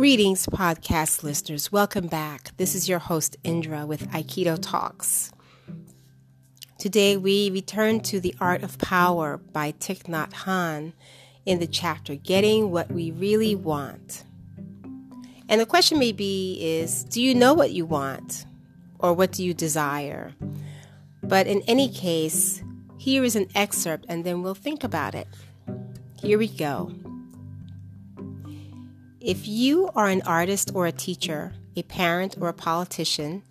Greetings, podcast listeners. Welcome back. This is your host, Indra, with Aikido Talks. Today, we return to The Art of Power by Thich Nhat Hanh in the chapter Getting What We Really Want. And the question may be is, do you know what you want? Or what do you desire? But in any case, here is an excerpt and then we'll think about it. Here we go. If you are an artist or a teacher, a parent or a politician,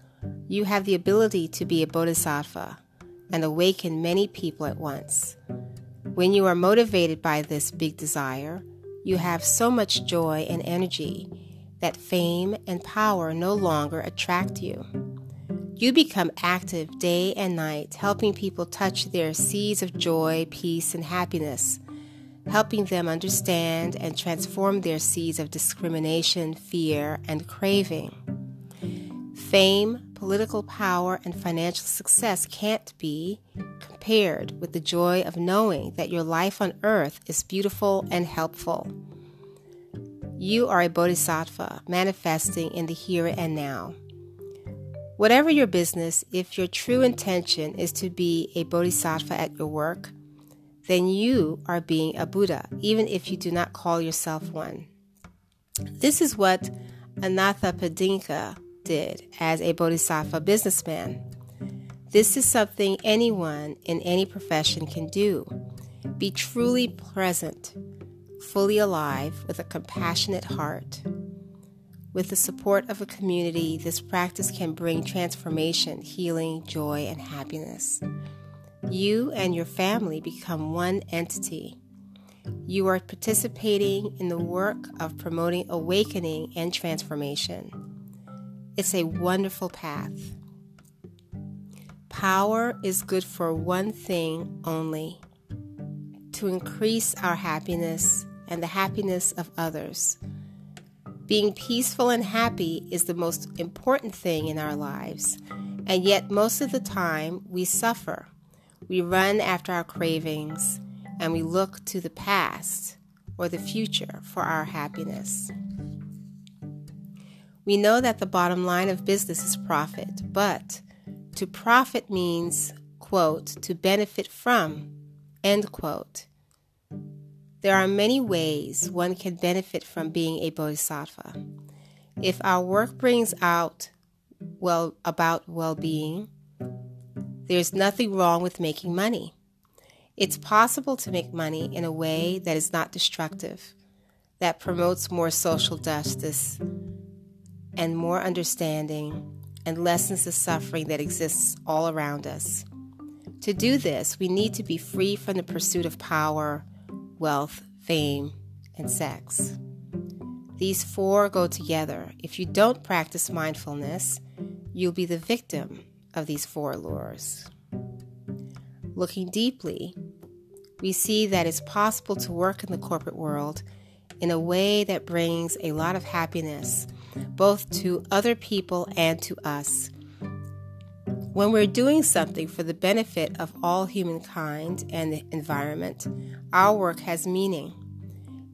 you have the ability to be a bodhisattva and awaken many people at once. When you are motivated by this big desire, you have so much joy and energy that fame and power no longer attract you. You become active day and night, helping people touch their seeds of joy, peace, and happiness helping them understand and transform their seeds of discrimination, fear, and craving. Fame, political power, and financial success can't be compared with the joy of knowing that your life on earth is beautiful and helpful. You are a bodhisattva manifesting in the here and now. Whatever your business, if your true intention is to be a bodhisattva at your work, then you are being a Buddha, even if you do not call yourself one. This is what Anathapindika did as a bodhisattva businessman. This is something anyone in any profession can do. Be truly present, fully alive, with a compassionate heart. With the support of a community, this practice can bring transformation, healing, joy, and happiness. You and your family become one entity. You are participating in the work of promoting awakening and transformation. It's a wonderful path. Power is good for one thing only to increase our happiness and the happiness of others. Being peaceful and happy is the most important thing in our lives, and yet most of the time we suffer we run after our cravings and we look to the past or the future for our happiness. We know that the bottom line of business is profit, but to profit means, quote, to benefit from, end quote. There are many ways one can benefit from being a bodhisattva. If our work brings out well about well-being, there's nothing wrong with making money. It's possible to make money in a way that is not destructive, that promotes more social justice and more understanding and lessens the suffering that exists all around us. To do this, we need to be free from the pursuit of power, wealth, fame, and sex. These four go together. If you don't practice mindfulness, you'll be the victim of these four lures. Looking deeply, we see that it's possible to work in the corporate world in a way that brings a lot of happiness both to other people and to us. When we're doing something for the benefit of all humankind and the environment, our work has meaning.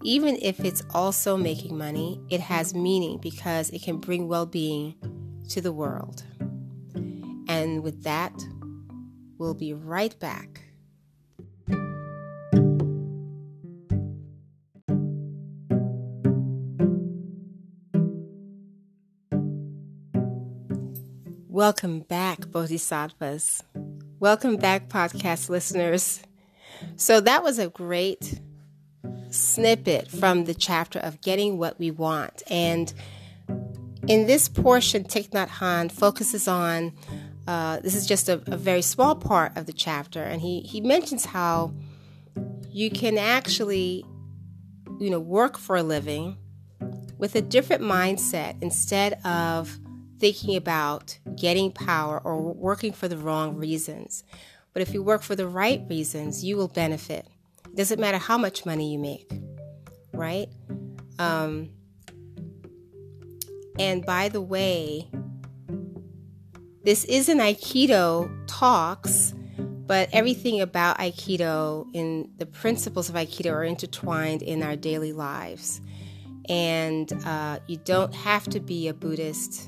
Even if it's also making money, it has meaning because it can bring well being to the world. And with that, we'll be right back. Welcome back, Bodhisattvas. Welcome back, podcast listeners. So, that was a great snippet from the chapter of Getting What We Want. And in this portion, Thich Nhat Hanh focuses on uh, this is just a, a, very small part of the chapter, and he, he mentions how you can actually, you know, work for a living with a different mindset instead of thinking about getting power or working for the wrong reasons. But if you work for the right reasons, you will benefit. It doesn't matter how much money you make, right? Um, and by the way, this is an Aikido talks, but everything about Aikido and the principles of Aikido are intertwined in our daily lives. And uh, you don't have to be a Buddhist.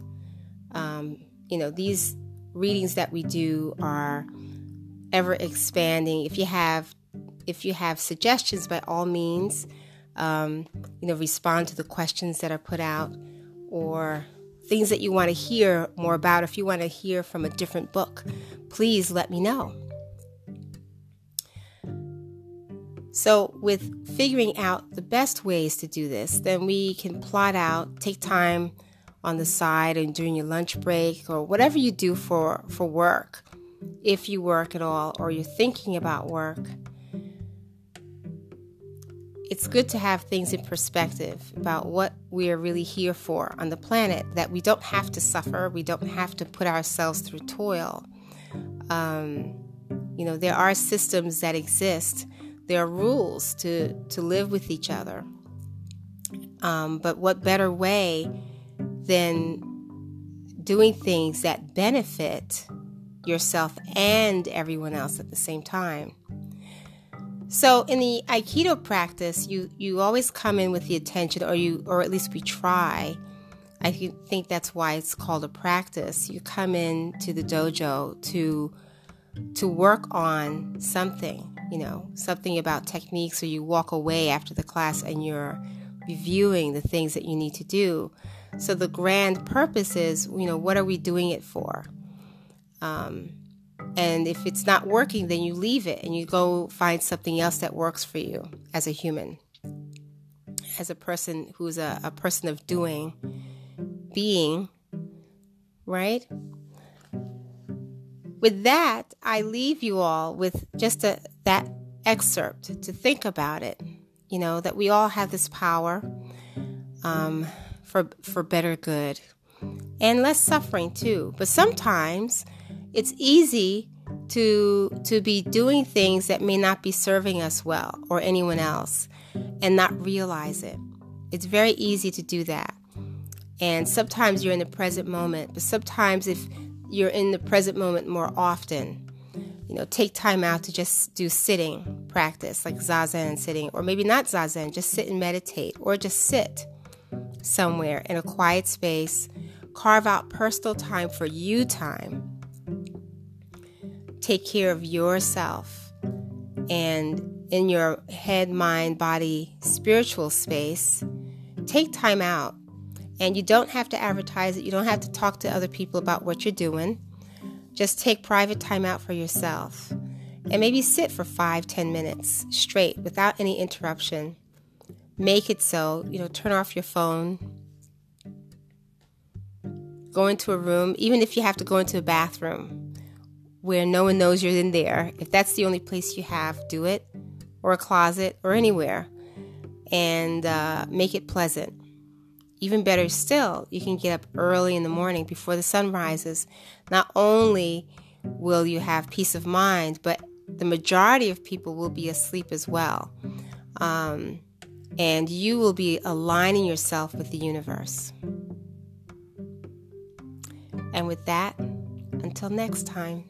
Um, you know, these readings that we do are ever expanding. If you have if you have suggestions, by all means, um, you know, respond to the questions that are put out or things that you want to hear more about. If you want to hear from a different book, please let me know. So, with figuring out the best ways to do this, then we can plot out, take time on the side and during your lunch break or whatever you do for, for work, if you work at all or you're thinking about work it's good to have things in perspective about what we are really here for on the planet, that we don't have to suffer, we don't have to put ourselves through toil. Um, you know, there are systems that exist, there are rules to, to live with each other. Um, but what better way than doing things that benefit yourself and everyone else at the same time? So in the Aikido practice, you you always come in with the attention, or you, or at least we try. I think that's why it's called a practice. You come in to the dojo to to work on something, you know, something about techniques, or you walk away after the class and you're reviewing the things that you need to do. So the grand purpose is, you know, what are we doing it for? Um, and if it's not working, then you leave it and you go find something else that works for you as a human, as a person who's a, a person of doing, being, right? With that, I leave you all with just a, that excerpt to think about it. You know, that we all have this power um, for, for better good and less suffering too. But sometimes, it's easy to to be doing things that may not be serving us well or anyone else and not realize it. It's very easy to do that. And sometimes you're in the present moment, but sometimes if you're in the present moment more often, you know, take time out to just do sitting practice, like zazen sitting, or maybe not zazen, just sit and meditate, or just sit somewhere in a quiet space. Carve out personal time for you time take care of yourself and in your head, mind, body, spiritual space, take time out. And you don't have to advertise it, you don't have to talk to other people about what you're doing. Just take private time out for yourself and maybe sit for five, ten minutes straight without any interruption. Make it so, you know, turn off your phone, go into a room, even if you have to go into a bathroom where no one knows you're in there. If that's the only place you have, do it, or a closet, or anywhere, and uh, make it pleasant. Even better still, you can get up early in the morning before the sun rises. Not only will you have peace of mind, but the majority of people will be asleep as well. Um, and you will be aligning yourself with the universe. And with that, until next time.